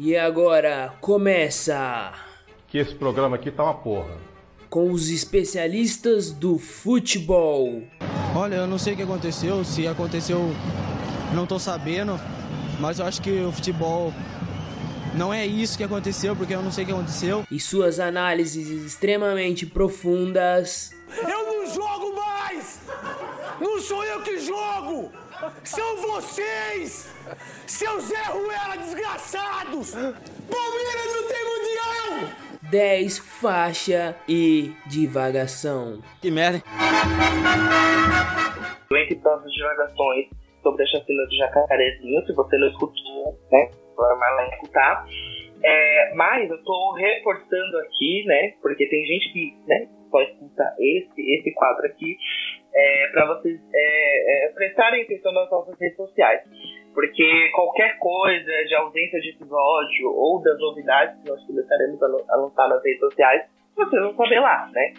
E agora começa. Que esse programa aqui tá uma porra. Com os especialistas do futebol. Olha, eu não sei o que aconteceu, se aconteceu, não tô sabendo, mas eu acho que o futebol não é isso que aconteceu, porque eu não sei o que aconteceu. E suas análises extremamente profundas. Eu não jogo mais! Não sou eu que jogo! São vocês! Seus Zé Ruela desgraçados! Palmeiras não tem mundial! 10 faixa e divagação. Que merda. Entre tantas divagações sobre a chacina do Jacarezinho, se você não escutou, né? Vai lá escutar. É, mas eu tô reforçando aqui, né? Porque tem gente que né, só escuta esse, esse quadro aqui, é, para vocês é, é, prestarem atenção nas nossas redes sociais. Porque qualquer coisa de ausência de episódio ou das novidades que nós começaremos a lançar nas redes sociais, vocês vão saber lá, né?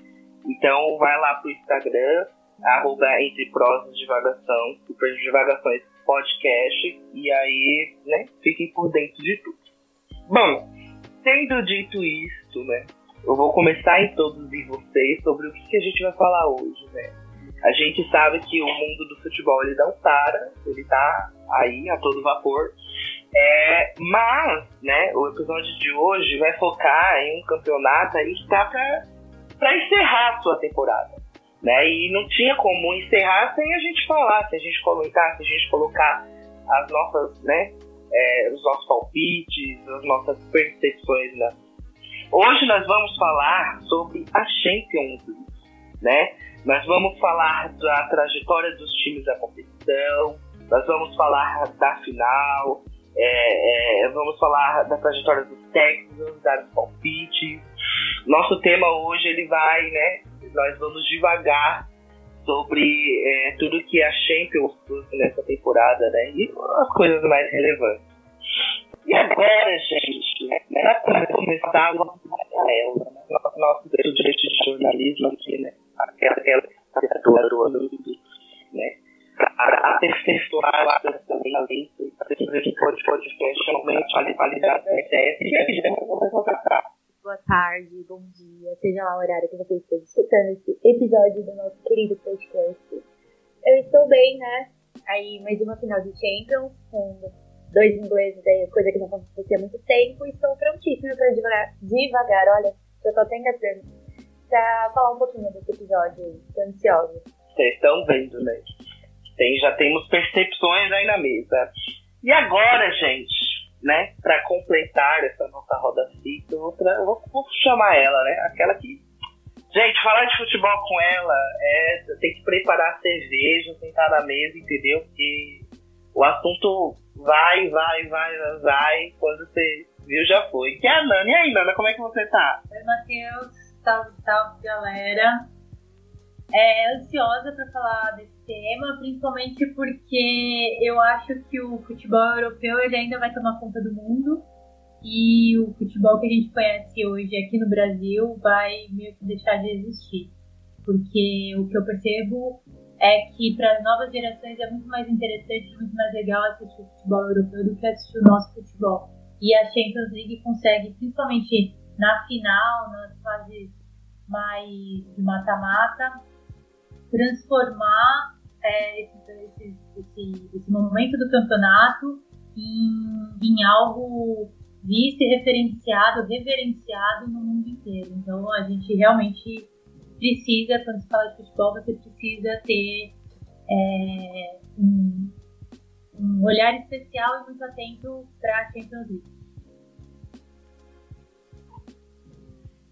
Então vai lá pro Instagram, arroba entre prosas divagação, super divagações podcast, e aí, né, fiquem por dentro de tudo. Bom, tendo dito isso, né, eu vou começar a introduzir vocês sobre o que, que a gente vai falar hoje, né. A gente sabe que o mundo do futebol ele não para, ele tá aí a todo vapor. É, mas, né, o episódio de hoje vai focar em um campeonato aí que tá pra, pra encerrar a sua temporada. Né? E não tinha como encerrar sem a gente falar, sem a gente comentar, sem a gente colocar as nossas, né, é, os nossos palpites, as nossas percepções. Né? Hoje nós vamos falar sobre a Champions League, né? Nós vamos falar da trajetória dos times da competição, nós vamos falar da final, é, é, vamos falar da trajetória dos técnicos, dar palpites. Nosso tema hoje ele vai, né? Nós vamos devagar sobre é, tudo que a Champions trouxe nessa temporada, né? E as coisas mais relevantes. E agora, gente, né, para começar, vamos ela, né? nosso estudante de jornalismo aqui, né? Aquela, criatura do né? Para aperfeiçoar o pensamento, para que pode podcast realmente a qualidade da ideia e a gente vai começar boa tarde, bom dia, seja lá o horário que você esteja escutando esse episódio do nosso querido podcast. Eu estou bem, né? Aí, mais uma final de Champions, com dois ingleses aí, coisa que não acontecia há muito tempo, e estou prontíssima para devagar, devagar, olha, já tô até engasgando, para falar um pouquinho desse episódio, estou ansiosa. Vocês estão vendo, né? Tem, já temos percepções aí na mesa. E agora, gente, né, para completar essa nossa roda fixa, eu vou, eu vou, vou chamar ela, né? Aquela que Gente, falar de futebol com ela é. Tem que preparar a cerveja, sentar na mesa, entendeu? Porque o assunto vai, vai, vai, vai. Quando você viu, já foi. Que é a Nana. E aí, Nana, como é que você tá? Oi, Matheus. Salve, salve, galera. É ansiosa para falar desse tema, principalmente porque eu acho que o futebol europeu ele ainda vai tomar conta do mundo e o futebol que a gente conhece hoje aqui no Brasil vai meio que deixar de existir. Porque o que eu percebo é que para as novas gerações é muito mais interessante, muito mais legal assistir o futebol europeu do que assistir o nosso futebol. E a Champions League consegue, principalmente na final, nas fases mais de mata-mata, transformar é, esse, esse, esse, esse, momento do campeonato em, em algo visto e referenciado, reverenciado no mundo inteiro. Então a gente realmente precisa, quando se fala de futebol, você precisa ter é, um, um, olhar especial e muito atento para a Champions League.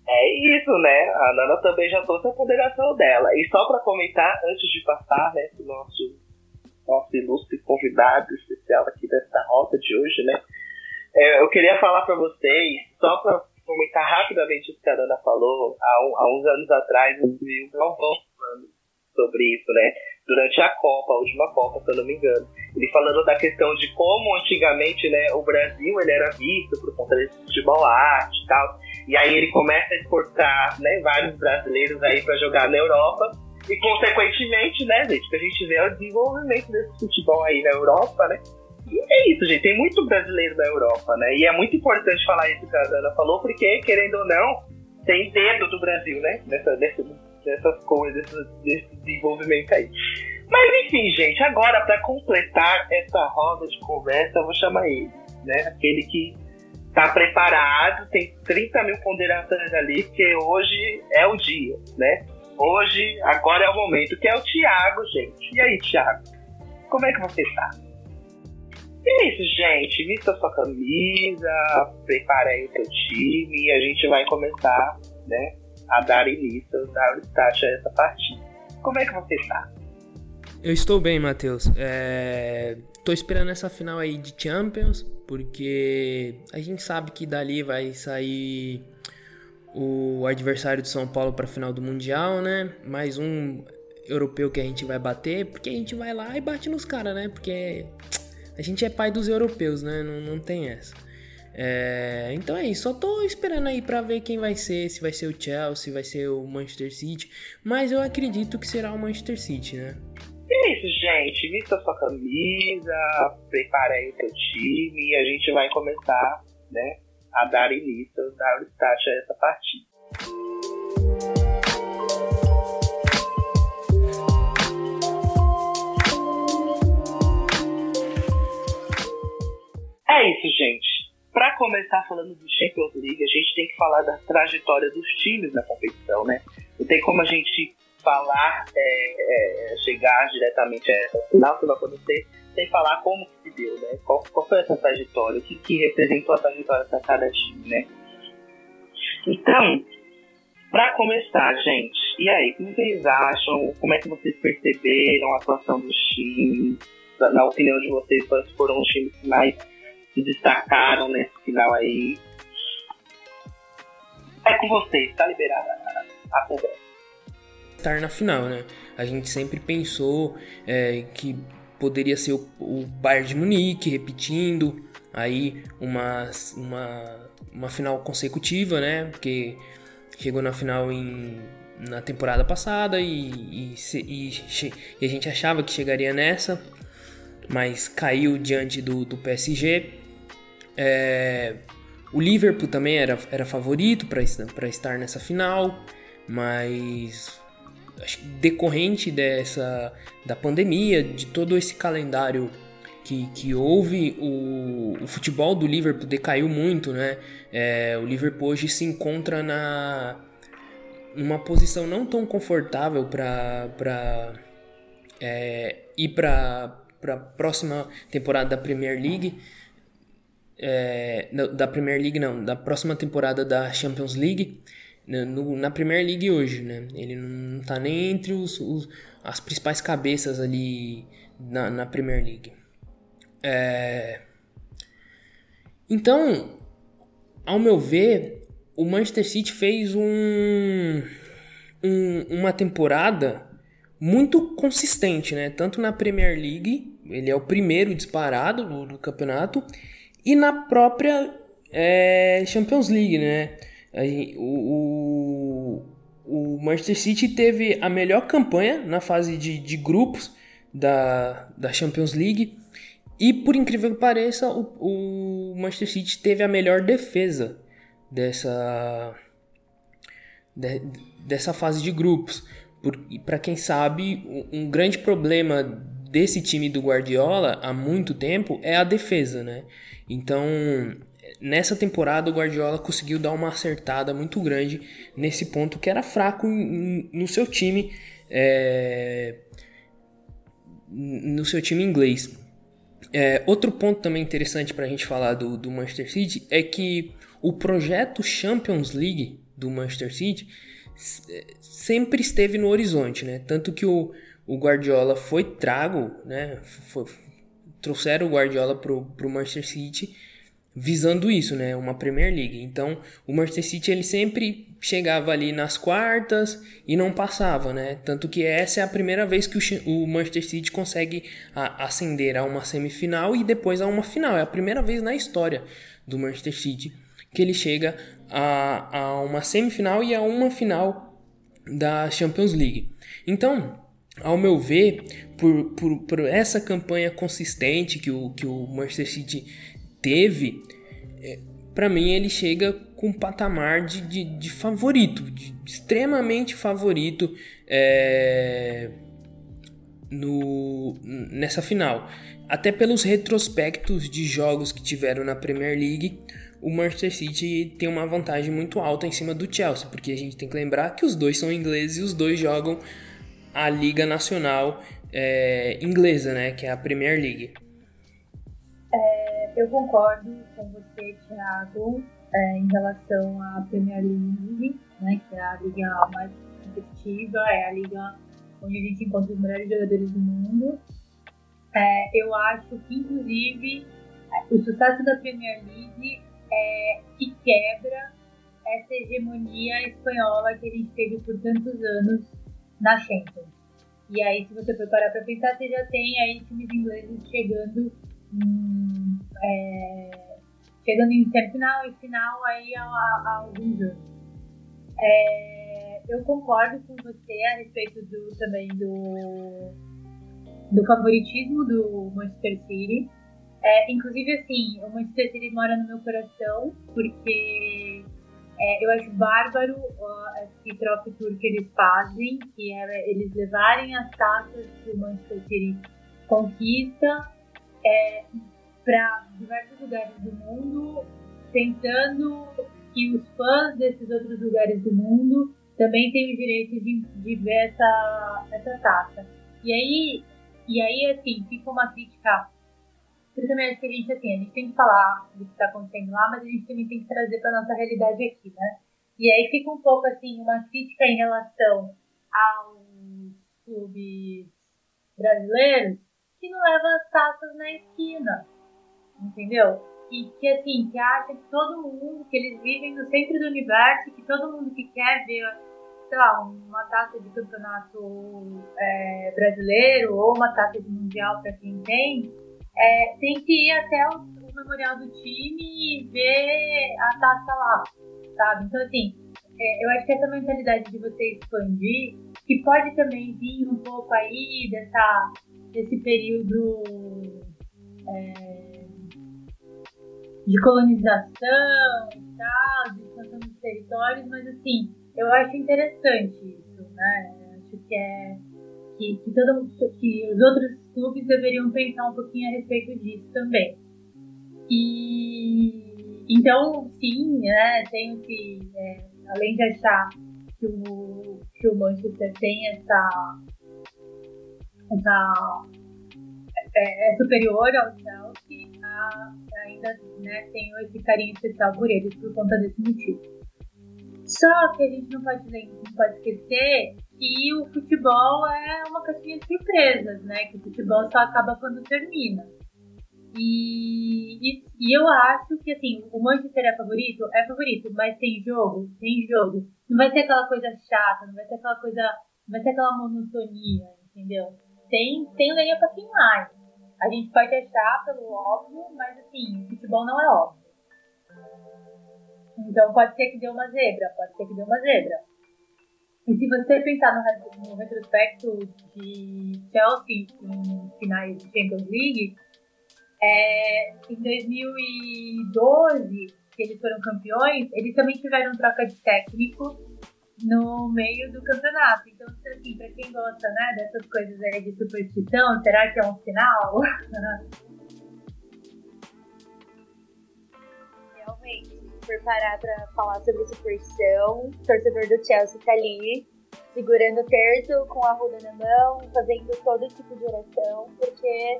É isso, né? A Nana também já trouxe a ponderação dela. E só para comentar, antes de passar, né, nosso, nosso ilustre convidado especial aqui desta rota de hoje, né? É, eu queria falar para vocês, só para comentar rapidamente o que a Nana falou, há, um, há uns anos atrás eu vi o Galvão falando sobre isso, né? Durante a Copa, a última Copa, se eu não me engano. Ele falando da questão de como antigamente, né, o Brasil ele era visto por conta desse futebol arte e tal. E aí ele começa a exportar, né, vários brasileiros aí para jogar na Europa. E consequentemente, né, gente, a gente vê o desenvolvimento desse futebol aí na Europa, né? E é isso, gente. Tem muito brasileiro da Europa, né? E é muito importante falar isso que a Ana falou, porque, querendo ou não, tem dedo do Brasil, né? Nessa, nessa, nessas coisas, desse desenvolvimento aí. Mas enfim, gente, agora para completar essa roda de conversa, eu vou chamar ele, né? Aquele que tá preparado, tem 30 mil ponderações ali, porque hoje é o dia, né? Hoje, agora é o momento, que é o Thiago, gente. E aí, Thiago? Como é que você tá? E é isso, gente. Vista sua camisa, prepare aí o seu time e a gente vai começar, né, a dar início, dar start a essa partida. Como é que você tá? Eu estou bem, Matheus. É... Tô esperando essa final aí de Champions, porque a gente sabe que dali vai sair o adversário de São Paulo para a final do Mundial, né? Mais um europeu que a gente vai bater, porque a gente vai lá e bate nos caras, né? Porque a gente é pai dos europeus, né? Não, não tem essa. É, então é isso, só tô esperando aí para ver quem vai ser, se vai ser o Chelsea, se vai ser o Manchester City, mas eu acredito que será o Manchester City, né? É isso, gente. Vista sua camisa, prepare aí o seu time e a gente vai começar, né, a dar início, dar start a essa partida. É isso, gente. Para começar falando do Champions League, a gente tem que falar da trajetória dos times na competição, né? Não tem como a gente falar, é, é, chegar diretamente a essa final que vai acontecer, sem falar como que se deu, né? Qual, qual foi essa trajetória, o que, que representou a trajetória para cada time, né? Então, para começar, gente, e aí, o que vocês acham? Como é que vocês perceberam a atuação dos times? Na, na opinião de vocês, quais foram os times que mais se destacaram nesse final aí? É com vocês, tá liberada a conversa estar na final, né? A gente sempre pensou é, que poderia ser o, o Bayern de Munique repetindo aí uma, uma, uma final consecutiva, né? Porque chegou na final em, na temporada passada e, e, e, e, a gente achava que chegaria nessa, mas caiu diante do, do PSG. É, o Liverpool também era, era favorito para estar nessa final, mas decorrente dessa da pandemia, de todo esse calendário que, que houve, o, o futebol do Liverpool decaiu muito, né? É, o Liverpool hoje se encontra na numa posição não tão confortável para é, ir para a próxima temporada da Premier League. É, da Premier League não, da próxima temporada da Champions League no, na Premier League hoje, né? Ele não tá nem entre os, os as principais cabeças ali na, na Premier League. É... Então, ao meu ver, o Manchester City fez um, um, uma temporada muito consistente, né? Tanto na Premier League, ele é o primeiro disparado do, do campeonato, e na própria é, Champions League, né? O, o, Manchester City teve a melhor campanha na fase de, de grupos da, da Champions League. E por incrível que pareça, o, o Manchester City teve a melhor defesa dessa, de, dessa fase de grupos. Para quem sabe, um grande problema desse time do Guardiola há muito tempo é a defesa, né? Então nessa temporada o Guardiola conseguiu dar uma acertada muito grande nesse ponto que era fraco no seu time é, no seu time inglês. É, outro ponto também interessante para a gente falar do, do Manchester City é que o projeto Champions League do Manchester City sempre esteve no horizonte, né? Tanto que o, o Guardiola foi trago, né? Foi, trouxeram o Guardiola pro, pro Manchester City visando isso, né? Uma Premier League. Então, o Manchester City ele sempre chegava ali nas quartas e não passava, né? Tanto que essa é a primeira vez que o, Manchester City consegue ascender a uma semifinal e depois a uma final. É a primeira vez na história do Manchester City que ele chega a, a uma semifinal e a uma final da Champions League. Então, ao meu ver, por, por, por essa campanha consistente que o, que o Manchester City teve, é, para mim ele chega com um patamar de, de, de favorito, de, extremamente favorito é, no, nessa final. Até pelos retrospectos de jogos que tiveram na Premier League, o Manchester City tem uma vantagem muito alta em cima do Chelsea, porque a gente tem que lembrar que os dois são ingleses e os dois jogam a Liga Nacional é, Inglesa, né, que é a Premier League. É, eu concordo com você, Thiago, é, em relação à Premier League, né, que é a liga mais competitiva, é a liga onde a gente encontra os melhores jogadores do mundo. É, eu acho que, inclusive, o sucesso da Premier League é, que quebra essa hegemonia espanhola que a gente teve por tantos anos na Champions. E aí, se você for parar para pensar, você já tem aí times ingleses chegando, hum, é, chegando em semifinal e final aí há alguns anos. É, eu concordo com você a respeito do, também do, do favoritismo do Manchester City. É, inclusive, assim, o Manchester City mora no meu coração, porque é, eu acho bárbaro uh, esse trophy tour que eles fazem, que é eles levarem as taças que o Manchester City conquista é, para diversos lugares do mundo, tentando que os fãs desses outros lugares do mundo também tenham o direito de, de ver essa, essa taça. E aí, e aí, assim, fica uma crítica eu também acho que a gente, assim, a gente tem que falar do que está acontecendo lá, mas a gente também tem que trazer para nossa realidade aqui, né? E aí fica um pouco, assim, uma crítica em relação aos clubes brasileiros que não levam as taças na esquina, entendeu? E que, assim, que acha que todo mundo, que eles vivem no centro do universo, que todo mundo que quer ver, sei lá, uma taça de campeonato é, brasileiro ou uma taça de mundial para quem tem, é, tem que ir até o, o, memorial do time e ver a taça lá, sabe? Então, assim, é, eu acho que essa mentalidade de você expandir, que pode também vir um pouco aí dessa, desse período é, de colonização e tal, de expansão dos territórios, mas, assim, eu acho interessante isso, né? Acho que é que, que, todo, que os outros clubes deveriam pensar um pouquinho a respeito disso também. E então, sim, né, tenho que, é, além de achar que o, que o Manchester tem essa, essa é, é superior ao Chelsea, a, ainda né, tenho esse carinho especial por eles por conta desse motivo. Só que a gente não pode, não pode esquecer que o futebol é uma caixinha de surpresas, né? Que o futebol só acaba quando termina. E, e, e, eu acho que, assim, o Manchester é favorito? É favorito, mas tem jogo? Tem jogo. Não vai ser aquela coisa chata, não vai ser aquela coisa. Não vai ser aquela monotonia, entendeu? Tem, tem lenha pra queimar. A gente pode achar pelo óbvio, mas, assim, futebol não é óbvio. Então pode ser que dê uma zebra, pode ser que dê uma zebra. E se você pensar no, no retrospecto de Chelsea em finais de Champions League, é, em 2012, que eles foram campeões, eles também tiveram troca de técnico no meio do campeonato. Então, assim, pra quem gosta né, dessas coisas aí de superstição, será que é um sinal? Realmente for parar pra falar sobre superstição, o torcedor do Chelsea tá ali, segurando o terço com a ruda na mão, fazendo todo tipo de oração, porque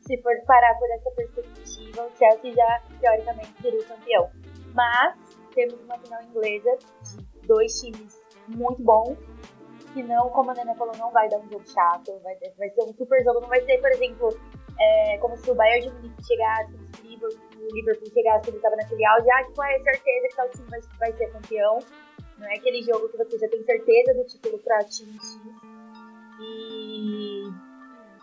se for parar por essa perspectiva, o Chelsea já, teoricamente, seria o campeão. Mas, temos uma final inglesa de dois times muito bons, que não, como a Nena falou, não vai dar um jogo chato, vai, vai ser um super jogo, não vai ser, por exemplo, é, como se o Bayern de Munique chegasse, o Liverpool, o Liverpool chegasse, ele estava naquele auge, ah, tipo, é certeza que tal time vai, vai ser campeão. Não é aquele jogo que você já tem certeza do título para time X. E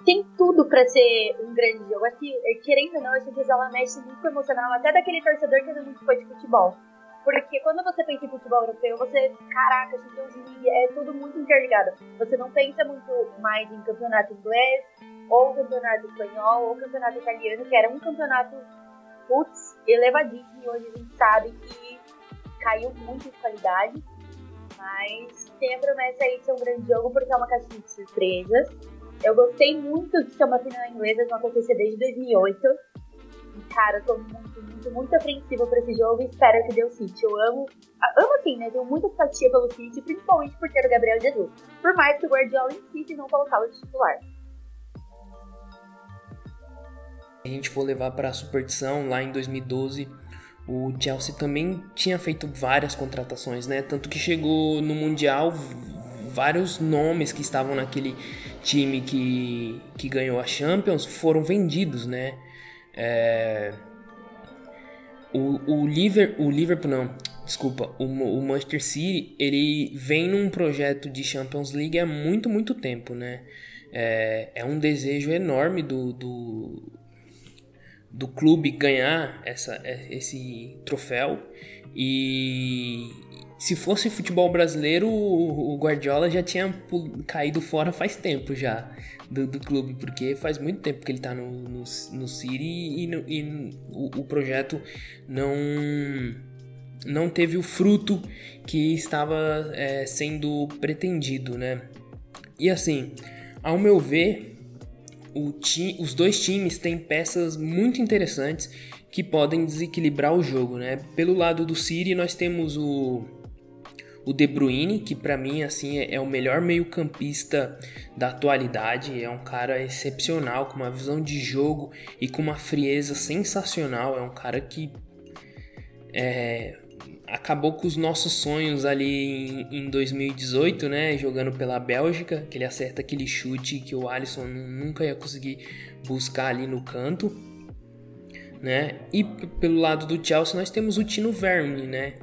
tem tudo para ser um grande jogo. Assim, querendo ou não, jogo ela mexe muito emocional, até daquele torcedor que não é muito fã de futebol. Porque quando você pensa em futebol europeu, você, caraca, Champions League, é tudo muito interligado. Você não pensa muito mais em campeonato inglês, ou campeonato espanhol, ou campeonato italiano, que era um campeonato, putz, elevadíssimo, e hoje a gente sabe que caiu muito de qualidade. Mas tem a promessa aí de ser um grande jogo, porque é uma caixinha de surpresas. Eu gostei muito de ser uma final inglesa, que não acontecia desde 2008. Cara, eu tô muito, muito, muito apreensiva pra esse jogo e espero que dê o City. Eu amo, amo assim, né? Tenho muita simpatia pelo City, principalmente por ter o Gabriel Jesus. Por mais que o Guardiola insiste não colocá-lo de titular. a gente for levar para a superstição lá em 2012 o Chelsea também tinha feito várias contratações, né? Tanto que chegou no Mundial vários nomes que estavam naquele time que, que ganhou a Champions foram vendidos, né? É... O, o, Liver, o Liverpool, não, desculpa, o, o Manchester City, ele vem num projeto de Champions League há muito, muito tempo, né? É, é um desejo enorme do, do, do clube ganhar essa, esse troféu. E se fosse futebol brasileiro, o Guardiola já tinha caído fora faz tempo já do, do clube, porque faz muito tempo que ele está no, no, no City e, no, e o, o, projeto não, não teve o fruto que estava é, sendo pretendido, né? E assim, ao meu ver, ti, os dois times têm peças muito interessantes que podem desequilibrar o jogo, né? Pelo lado do City nós temos o o De Bruyne, que para mim assim é, é o melhor meio-campista da atualidade, é um cara excepcional com uma visão de jogo e com uma frieza sensacional, é um cara que é, acabou com os nossos sonhos ali em, em 2018, né? Jogando pela Bélgica, que ele acerta aquele chute que o Alisson nunca ia conseguir buscar ali no canto. Né? E pelo lado do Chelsea nós temos o Tino Verne, né?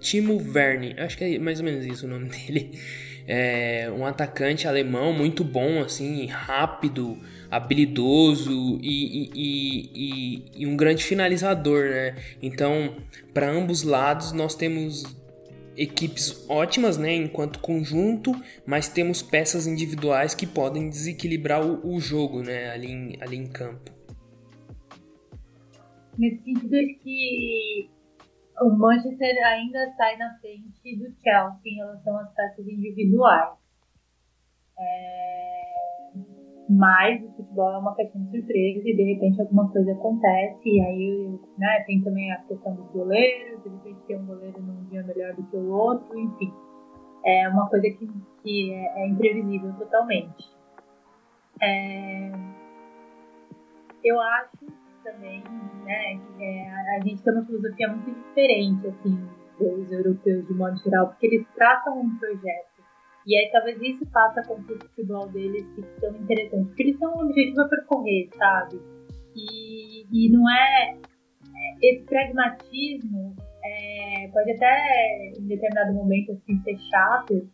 Timo Verne, acho que é mais ou menos isso o nome dele. É um atacante alemão muito bom, assim, rápido, habilidoso e, e, e, e um grande finalizador, né? Então, para ambos lados, nós temos equipes ótimas, né, enquanto conjunto, mas temos peças individuais que podem desequilibrar o, o jogo, né, ali em, ali em campo. Nesse sentido que o Manchester ainda sai na frente do Chelsea em relação às peças individuais. É mas o futebol é uma questão de surpresa e de repente alguma coisa acontece. E aí né, tem também a questão dos goleiros, de repente tem um goleiro num dia melhor do que o outro, enfim. É uma coisa que, que é, é imprevisível totalmente. É, eu acho também né, é, a gente tem uma filosofia muito diferente assim, dos europeus de modo geral, porque eles tratam um projeto e aí talvez isso faça com que o futebol deles fique tão interessante. Porque eles têm um objetivo a percorrer, sabe? E, e não é, é. Esse pragmatismo é, pode até em determinado momento assim, ser chato,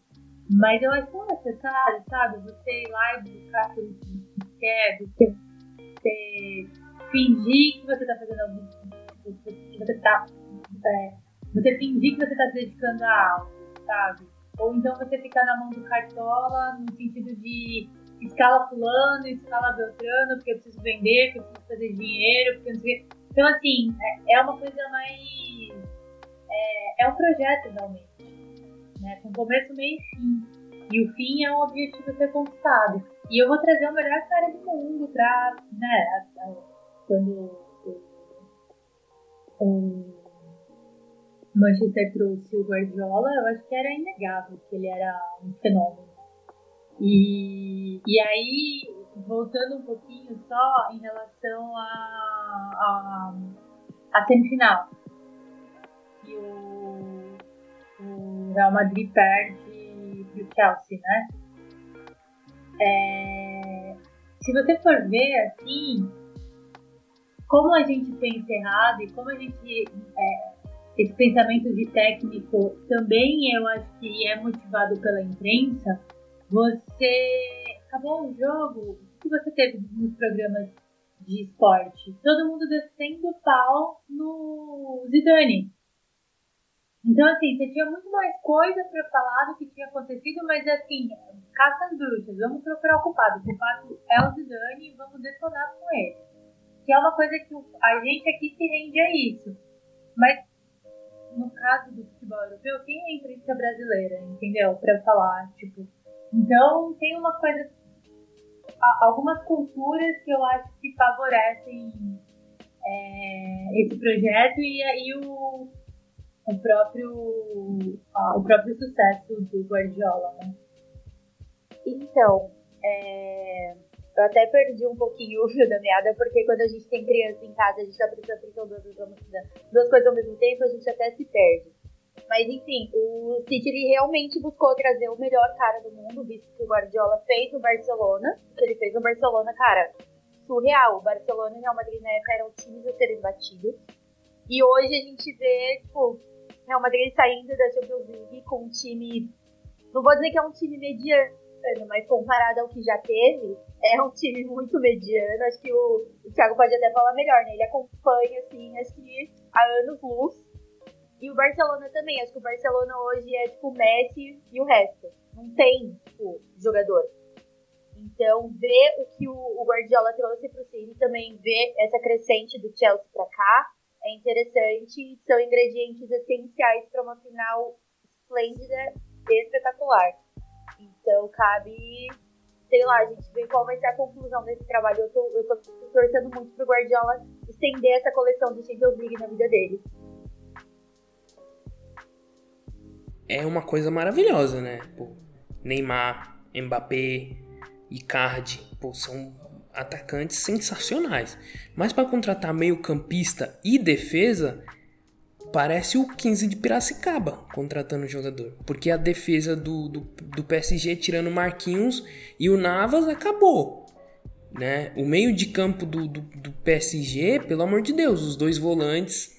mas eu acho que é necessário, sabe? Você ir lá e buscar aquilo que você quer, você, você fingir que você está fazendo algum. Que você está. É, você fingir que você está se dedicando a algo, sabe? Ou então você ficar na mão do cartola no sentido de escala fulano, escala beltrano, porque eu preciso vender, porque eu preciso fazer dinheiro, porque não sei Então, assim, é, é uma coisa mais. É, é um projeto realmente. Né? Com começo, meio e fim. E o fim é um objetivo a ser conquistado. E eu vou trazer o melhor cara do mundo pra. Né, quando o Manchester trouxe o Guardiola, eu acho que era inegável que ele era um fenômeno. E, e aí, voltando um pouquinho só em relação a, a, a semifinal. E o, o Real Madrid perde pro Chelsea, né? É, se você for ver assim, como a gente pensa errado e como a gente é, esse pensamento de técnico também eu acho que é motivado pela imprensa. Você acabou o jogo, o que você teve nos programas de esporte? Todo mundo descendo o pau no Zidane. Então, assim, você tinha muito mais coisa para falar do que tinha acontecido, mas, assim, caça as bruxas, vamos procurar o culpado. O culpado é o Zidane e vamos detonar com ele. Que é uma coisa que a gente aqui se rende a isso. Mas, no caso do futebol europeu, quem é a imprensa brasileira, entendeu? Para falar, tipo. Então, tem uma coisa. Algumas culturas que eu acho que favorecem é, esse projeto e aí o o próprio, o próprio sucesso do Guardiola, né? Então, é... eu até perdi um pouquinho o fio da meada, porque quando a gente tem criança em casa, a gente tá prestando atenção duas, duas coisas ao mesmo tempo, a gente até se perde. Mas enfim, o City ele realmente buscou trazer o melhor cara do mundo, visto que o Guardiola fez no Barcelona, que ele fez no Barcelona, cara, surreal. O Barcelona e o Real Madrid na época eram times a serem batidos. E hoje a gente vê, tipo, Real Madrid saindo da Champions League com um time. Não vou dizer que é um time mediano, mas comparado ao que já teve, é um time muito mediano. Acho que o, o Thiago pode até falar melhor, né? Ele acompanha, assim, acho que há anos luz. E o Barcelona também. Acho que o Barcelona hoje é tipo o Messi e o resto. Não tem, tipo, jogador. Então, ver o que o, o Guardiola trouxe pro City também ver essa crescente do Chelsea pra cá é interessante, são ingredientes essenciais para uma final esplêndida e espetacular. Então cabe, sei lá, a gente ver qual vai ser a conclusão desse trabalho. Eu tô, eu tô torcendo muito pro Guardiola estender essa coleção de Champions League na vida dele. É uma coisa maravilhosa, né? Pô, Neymar, Mbappé, Icardi, pô, são atacantes sensacionais. Mas para contratar meio-campista e defesa, parece o 15 de Piracicaba contratando jogador. Porque a defesa do, do, do PSG, tirando o Marquinhos e o Navas, acabou. Né? O meio de campo do, do, do PSG, pelo amor de Deus, os dois volantes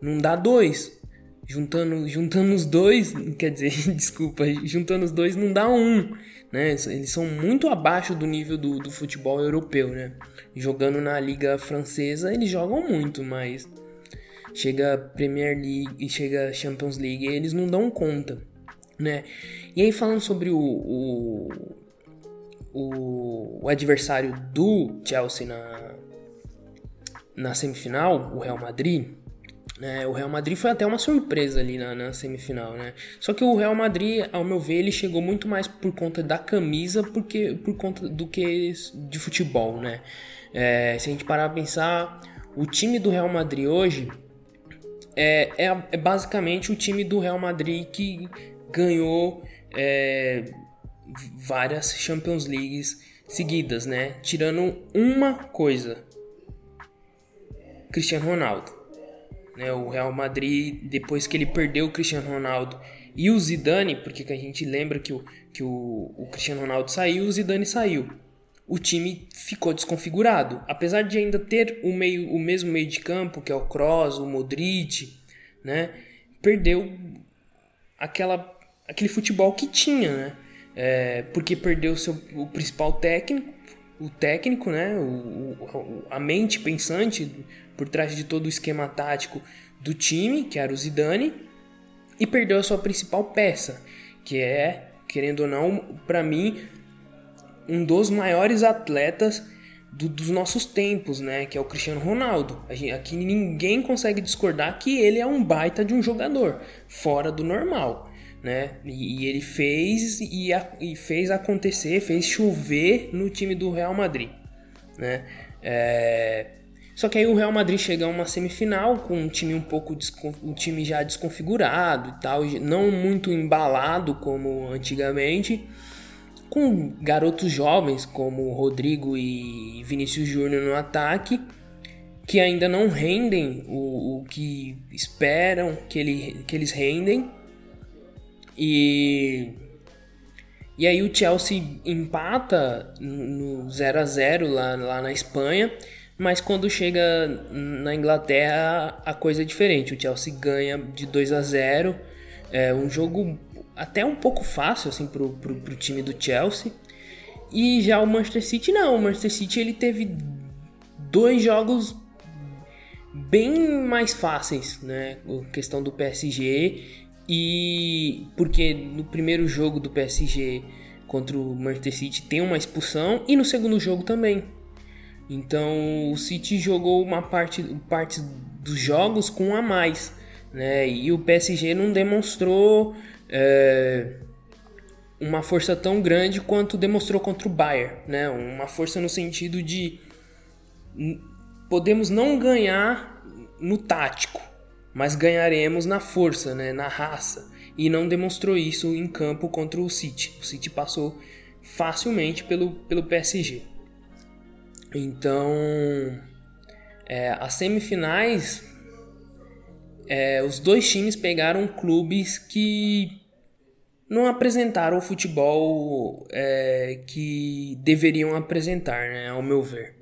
não dá dois. Juntando, juntando os dois, quer dizer, desculpa, juntando os dois não dá um né? Eles são muito abaixo do nível do, do futebol europeu, né? Jogando na liga francesa, eles jogam muito, mas chega Premier League e chega Champions League, eles não dão conta, né? E aí falando sobre o, o, o, o adversário do Chelsea na, na semifinal, o Real Madrid, é, o Real Madrid foi até uma surpresa ali na, na, semifinal, né? Só que o Real Madrid, ao meu ver, ele chegou muito mais por conta da camisa porque, por conta do que de futebol, né? É, se a gente parar a pensar, o time do Real Madrid hoje é, é, é basicamente o time do Real Madrid que ganhou é, várias Champions Leagues seguidas, né? Tirando uma coisa, Cristiano Ronaldo. Né, o Real Madrid, depois que ele perdeu o Cristiano Ronaldo e o Zidane, porque a gente lembra que o, que o, o Cristiano Ronaldo saiu, o Zidane saiu. O time ficou desconfigurado. Apesar de ainda ter o, meio, o mesmo meio de campo, que é o Kroos, o Modric, né? Perdeu aquela, aquele futebol que tinha, né? É, porque perdeu seu, o principal técnico, o técnico, né? O, o, a mente pensante por trás de todo o esquema tático do time, que era o Zidane, e perdeu a sua principal peça, que é, querendo ou não, para mim, um dos maiores atletas do, dos nossos tempos, né? Que é o Cristiano Ronaldo. Gente, aqui ninguém consegue discordar que ele é um baita de um jogador, fora do normal, né? E, e ele fez e, a, e, fez acontecer, fez chover no time do Real Madrid, né? É, só que aí o Real Madrid chega a uma semifinal com um time um pouco um time já desconfigurado e tal, não muito embalado como antigamente, com garotos jovens como Rodrigo e Vinícius Júnior no ataque, que ainda não rendem o, o que esperam que, ele, que eles rendem. E e aí o Chelsea empata no 0 a 0 lá, lá na Espanha mas quando chega na Inglaterra a coisa é diferente. O Chelsea ganha de 2 a 0, é um jogo até um pouco fácil assim pro, pro, pro time do Chelsea. E já o Manchester City não, o Manchester City ele teve dois jogos bem mais fáceis, né? Questão do PSG E porque no primeiro jogo do PSG contra o Manchester City tem uma expulsão e no segundo jogo também. Então o City jogou uma parte, parte dos jogos com a mais, né? E o PSG não demonstrou é, uma força tão grande quanto demonstrou contra o Bayern, né? Uma força no sentido de podemos não ganhar no tático, mas ganharemos na força, né? Na raça. E não demonstrou isso em campo contra o City. O City passou facilmente pelo, pelo PSG. Então, é, as semifinais, é, os dois times pegaram clubes que não apresentaram o futebol é, que deveriam apresentar, né, ao meu ver.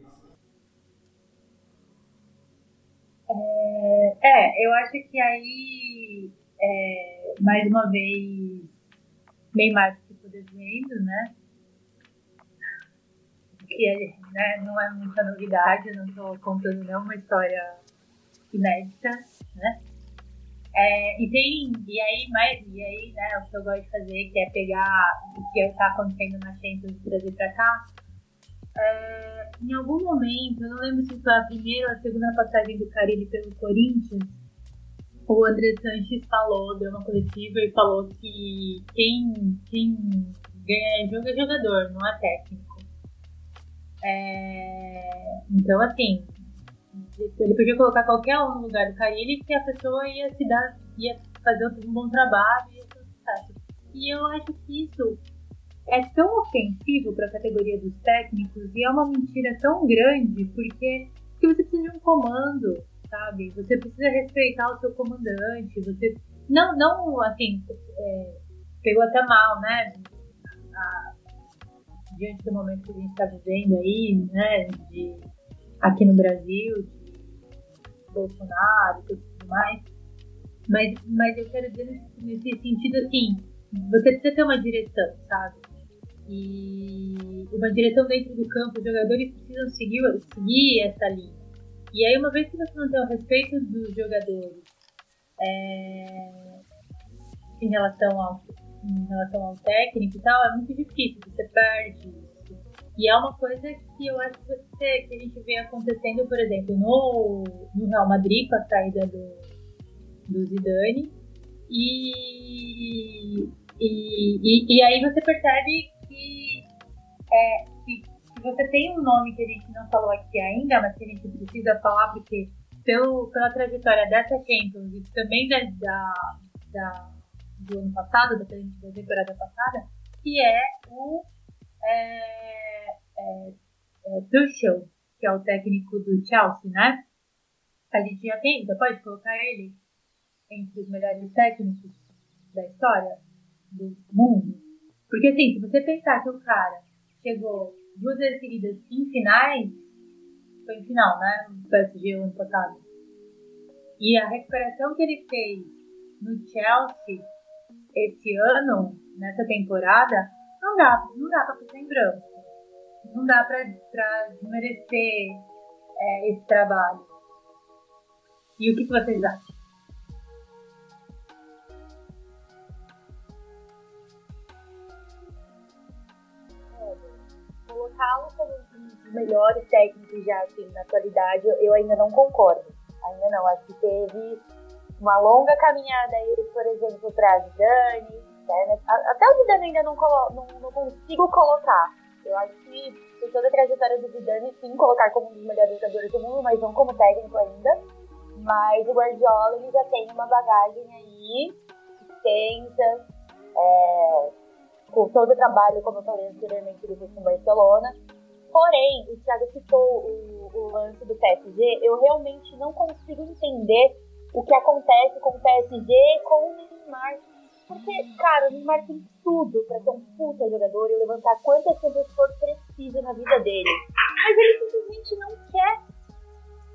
É, é eu acho que aí, é, mais uma vez, bem mais que devendo, né? Que né, não é muita novidade, não estou contando nenhuma história inédita, né? É, e tem, e aí, mais, e aí, né, o que eu gosto de fazer, que é pegar o que está acontecendo na Champions e trazer para cá. É, em algum momento, eu não lembro se foi a primeira ou a segunda passagem do Carilli pelo Corinthians, o André Sanches falou, deu uma coletiva e falou que quem, quem ganha jogo é jogador, não é técnico. É, então, assim, ele podia colocar qualquer um no lugar do Carilli que a pessoa ia se dar, ia fazer um bom trabalho e ia sucesso. E eu acho que isso é tão ofensivo para a categoria dos técnicos e é uma mentira tão grande porque, porque você precisa de um comando, sabe? Você precisa respeitar o seu comandante, você não, não assim, é, pegou até mal, né? A, diante do momento que a gente está vivendo aí, né? De, aqui no Brasil, Bolsonaro e tudo mais. Mas, mas eu quero dizer nesse, sentido assim, você precisa ter uma direção, sabe? E uma direção dentro do campo, os jogadores precisam seguir, seguir essa linha. E aí, uma vez que você não tem o respeito dos jogadores é, em, relação ao, em relação ao técnico e tal, é muito difícil, você perde. E é uma coisa que eu acho que, você, que a gente vê acontecendo, por exemplo, no, no Real Madrid, com a saída do, do Zidane. E, e, e, e aí você percebe que, é, que, que você tem um nome que a gente não falou aqui ainda, mas que a gente precisa falar porque pelo, pela trajetória dessa Champions e também da, da, da do ano passado, da, da temporada passada, que é o é, é, é, Tuchel, que é o técnico do Chelsea, né? A gente já tem, já pode colocar ele entre os melhores técnicos da história do mundo. Porque assim, se você pensar que o cara chegou duas vezes seguidas em finais, foi em final, né? No PSG ano passado. E a recuperação que ele fez no Chelsea esse ano, nessa temporada, não dá, não dá pra passar em branco. Não dá pra desmerecer é, esse trabalho. E o que, que vocês acham? colocá-lo como um dos melhores técnicos já na atualidade, eu ainda não concordo. Ainda não. Acho que teve uma longa caminhada aí, por exemplo, para Zidane. Né? Até o Zidane ainda não, não, não, consigo colocar. Eu acho que por toda a trajetória do Zidane, sim, colocar como um dos melhores jogadores do mundo, mas não como técnico ainda. Mas o Guardiola ele já tem uma bagagem aí extensa, é, com todo o trabalho, como eu falei anteriormente, do com Barcelona. Porém, o Thiago citou o, o lance do PSG, eu realmente não consigo entender o que acontece com o PSG com o Neymar. Porque, cara, o Neymar tem tudo pra ser um puta jogador e levantar quantas coisas for preciso na vida dele. Mas ele simplesmente não quer.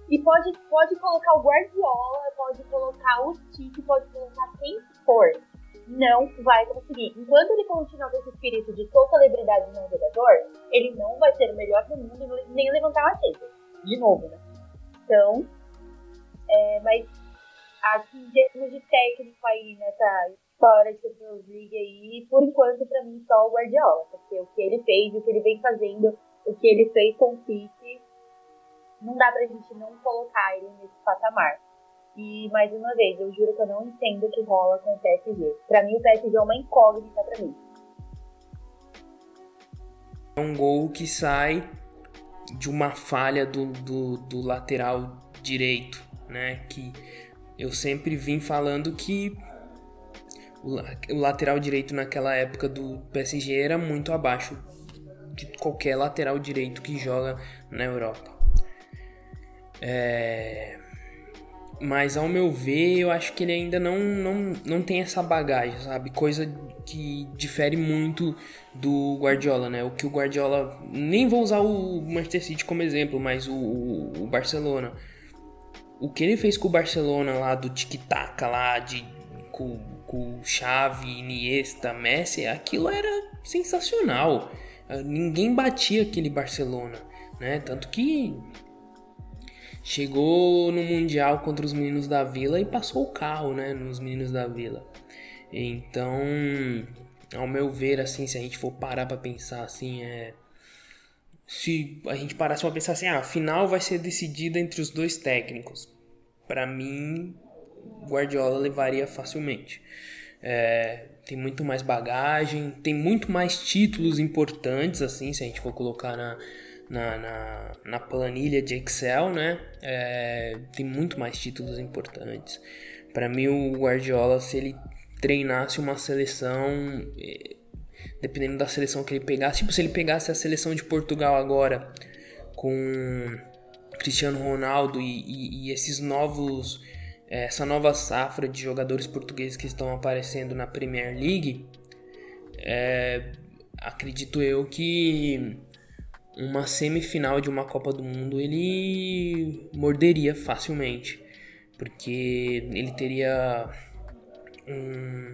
E pode, pode colocar o Guardiola, pode colocar o Tite, pode colocar quem for não vai conseguir. Enquanto ele continuar com esse espírito de sou celebridade não jogador, ele não vai ser o melhor do mundo nem levantar uma cesta. De novo, né? Então, é, mas que em termos de técnico aí nessa história de Champions League aí, por enquanto, pra mim, só o Guardiola. Porque o que ele fez, o que ele vem fazendo, o que ele fez com o City, não dá pra gente não colocar ele nesse patamar. E, mais uma vez, eu juro que eu não entendo o que rola com o PSG. Pra mim, o PSG é uma incógnita pra mim. É um gol que sai de uma falha do, do, do lateral direito, né? Que eu sempre vim falando que o, lateral direito naquela época do PSG era muito abaixo de qualquer lateral direito que joga na Europa. É... Mas ao meu ver, eu acho que ele ainda não, não, não tem essa bagagem, sabe? Coisa que difere muito do Guardiola, né? O que o Guardiola. Nem vou usar o Manchester City como exemplo, mas o, o, o Barcelona. O que ele fez com o Barcelona lá do tic-tac lá, de, com, com Xavi, Iniesta, Messi, aquilo era sensacional. Ninguém batia aquele Barcelona, né? Tanto que chegou no Mundial contra os meninos da Vila e passou o carro, né, nos meninos da Vila. Então, ao meu ver, assim, se a gente for parar para pensar assim, é se a gente parasse para pensar assim, ah, a final vai ser decidida entre os dois técnicos. Para mim, Guardiola levaria facilmente. É, tem muito mais bagagem, tem muito mais títulos importantes, assim, se a gente for colocar na, na, na, na planilha de Excel, né? É, tem muito mais títulos importantes. Para mim, o Guardiola, se ele treinasse uma seleção, é, dependendo da seleção que ele pegasse, tipo, se ele pegasse a seleção de Portugal agora com Cristiano Ronaldo e, e, e esses novos essa nova safra de jogadores portugueses que estão aparecendo na Premier League, é, acredito eu que uma semifinal de uma Copa do Mundo ele morderia facilmente, porque ele teria um,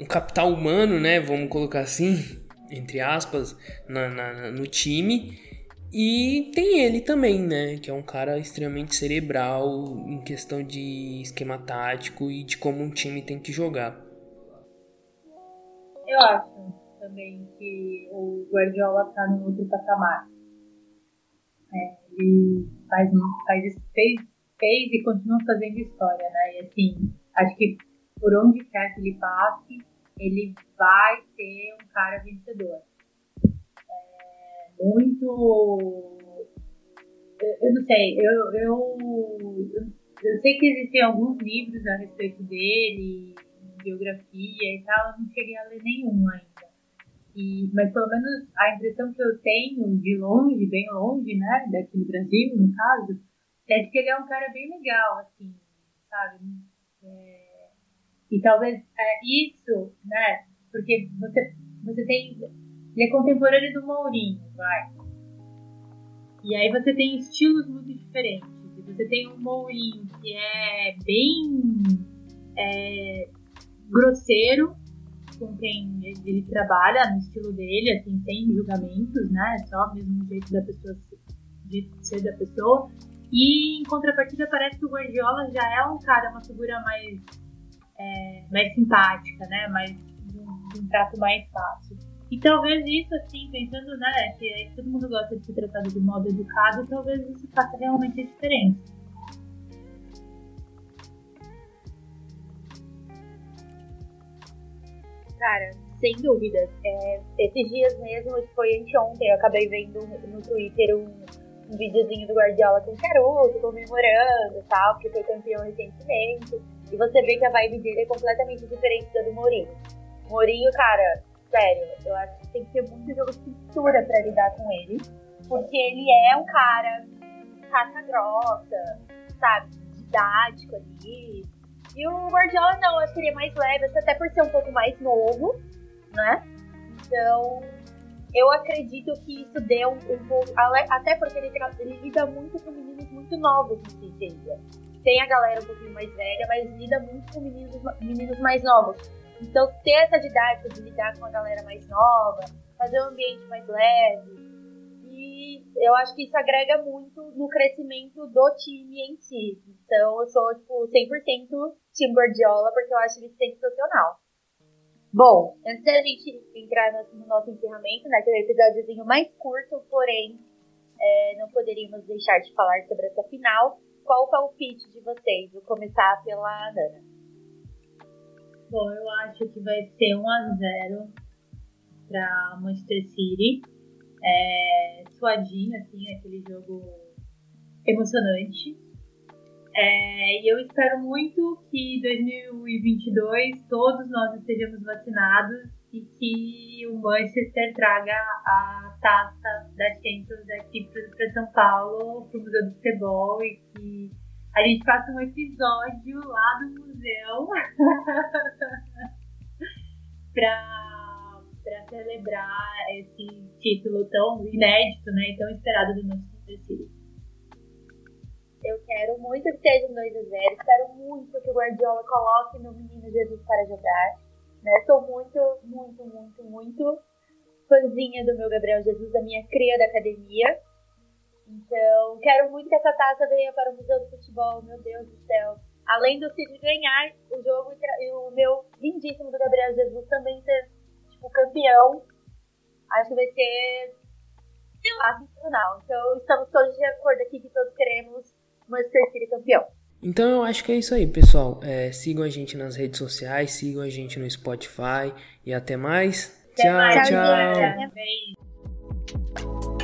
um capital humano, né? Vamos colocar assim, entre aspas, na, na, no time. E tem ele também, né? Que é um cara extremamente cerebral em questão de esquema tático e de como um time tem que jogar. Eu acho também que o Guardiola está no outro patamar. É, ele faz, faz, fez, fez e continua fazendo história, né? E assim, acho que por onde quer que ele passe, ele vai ser um cara vencedor. Muito. Eu, eu, não sei, eu, eu, eu sei que existem alguns livros a respeito dele, biografia e tal, eu não cheguei a ler nenhum ainda. E, mas pelo menos a impressão que eu tenho de longe, bem longe, né, daqui no Brasil, no caso, é de que ele é um cara bem legal, assim, sabe? É, e talvez é, isso, né, porque você, você tem. Ele é contemporâneo do Mourinho, vai. E aí você tem estilos muito diferentes. Você tem um Mourinho que é bem é, grosseiro, com quem ele trabalha, no estilo dele, assim, sem julgamentos, né? Só mesmo o jeito da pessoa de ser da pessoa. E em contrapartida parece que o Guardiola já é um cara, uma figura mais, é, mais simpática, né? Mais de um, de um trato mais fácil. E talvez isso, assim, pensando, né, que todo mundo gosta de ser tratado de modo educado, talvez isso faça realmente a diferença. Cara, sem dúvidas. É, esses dias mesmo, foi anteontem, eu acabei vendo no Twitter um, um videozinho do Guardiola com Caruso, comemorando e tal, porque foi campeão recentemente. E você vê que a vibe dele é completamente diferente da do Mourinho. Mourinho, cara, sério, eu acho que tem que ter muito jogo de cintura pra lidar com ele. Porque ele é um cara casca grossa, sabe? Didático ali, e o Guardiola não, eu ele é mais leve, até por ser um pouco mais novo, né? Então, eu acredito que isso deu um, pouco. Até porque ele, ele, lida muito com meninos muito novos no Cintia. Tem a galera um pouquinho mais velha, mas lida muito com meninos, meninos mais novos. Então, ter essa didática de lidar com a galera mais nova, fazer um ambiente mais leve. E eu acho que isso agrega muito no crescimento do time em si. Então eu sou tipo 100% time Guardiola porque eu acho ele sensacional. Bom, antes da gente entrar no nosso encerramento, né, que é um episódiozinho mais curto, porém é, não poderíamos deixar de falar sobre essa final. Qual o palpite de vocês? Vou começar pela Nana. Bom, eu acho que vai ser 1 a 0 para Manchester City. É, suadinho, assim, aquele jogo emocionante. É, e eu espero muito que 2022 todos nós estejamos vacinados e que o Manchester traga a taça da Champions aqui para São Paulo, para o Museu do Futebol e que a gente faça um episódio lá do museu para celebrar esse título tão inédito né, e tão esperado do Manchester City. Eu quero muito que seja um 2x0. Espero muito que o Guardiola coloque no menino Jesus para jogar. Né? Sou muito, muito, muito, muito fãzinha do meu Gabriel Jesus, da minha cria da academia. Então, quero muito que essa taça venha para o Museu do Futebol, meu Deus do céu. Além do Cid ganhar o jogo e o meu lindíssimo do Gabriel Jesus também ser, tipo, campeão, acho que vai ser, sei lá, sensacional. Então, estamos todos de acordo aqui que todos queremos Manchester City campeão. Então eu acho que é isso aí, pessoal. É, sigam a gente nas redes sociais, sigam a gente no Spotify e até mais. Até tchau, mais. tchau. tchau.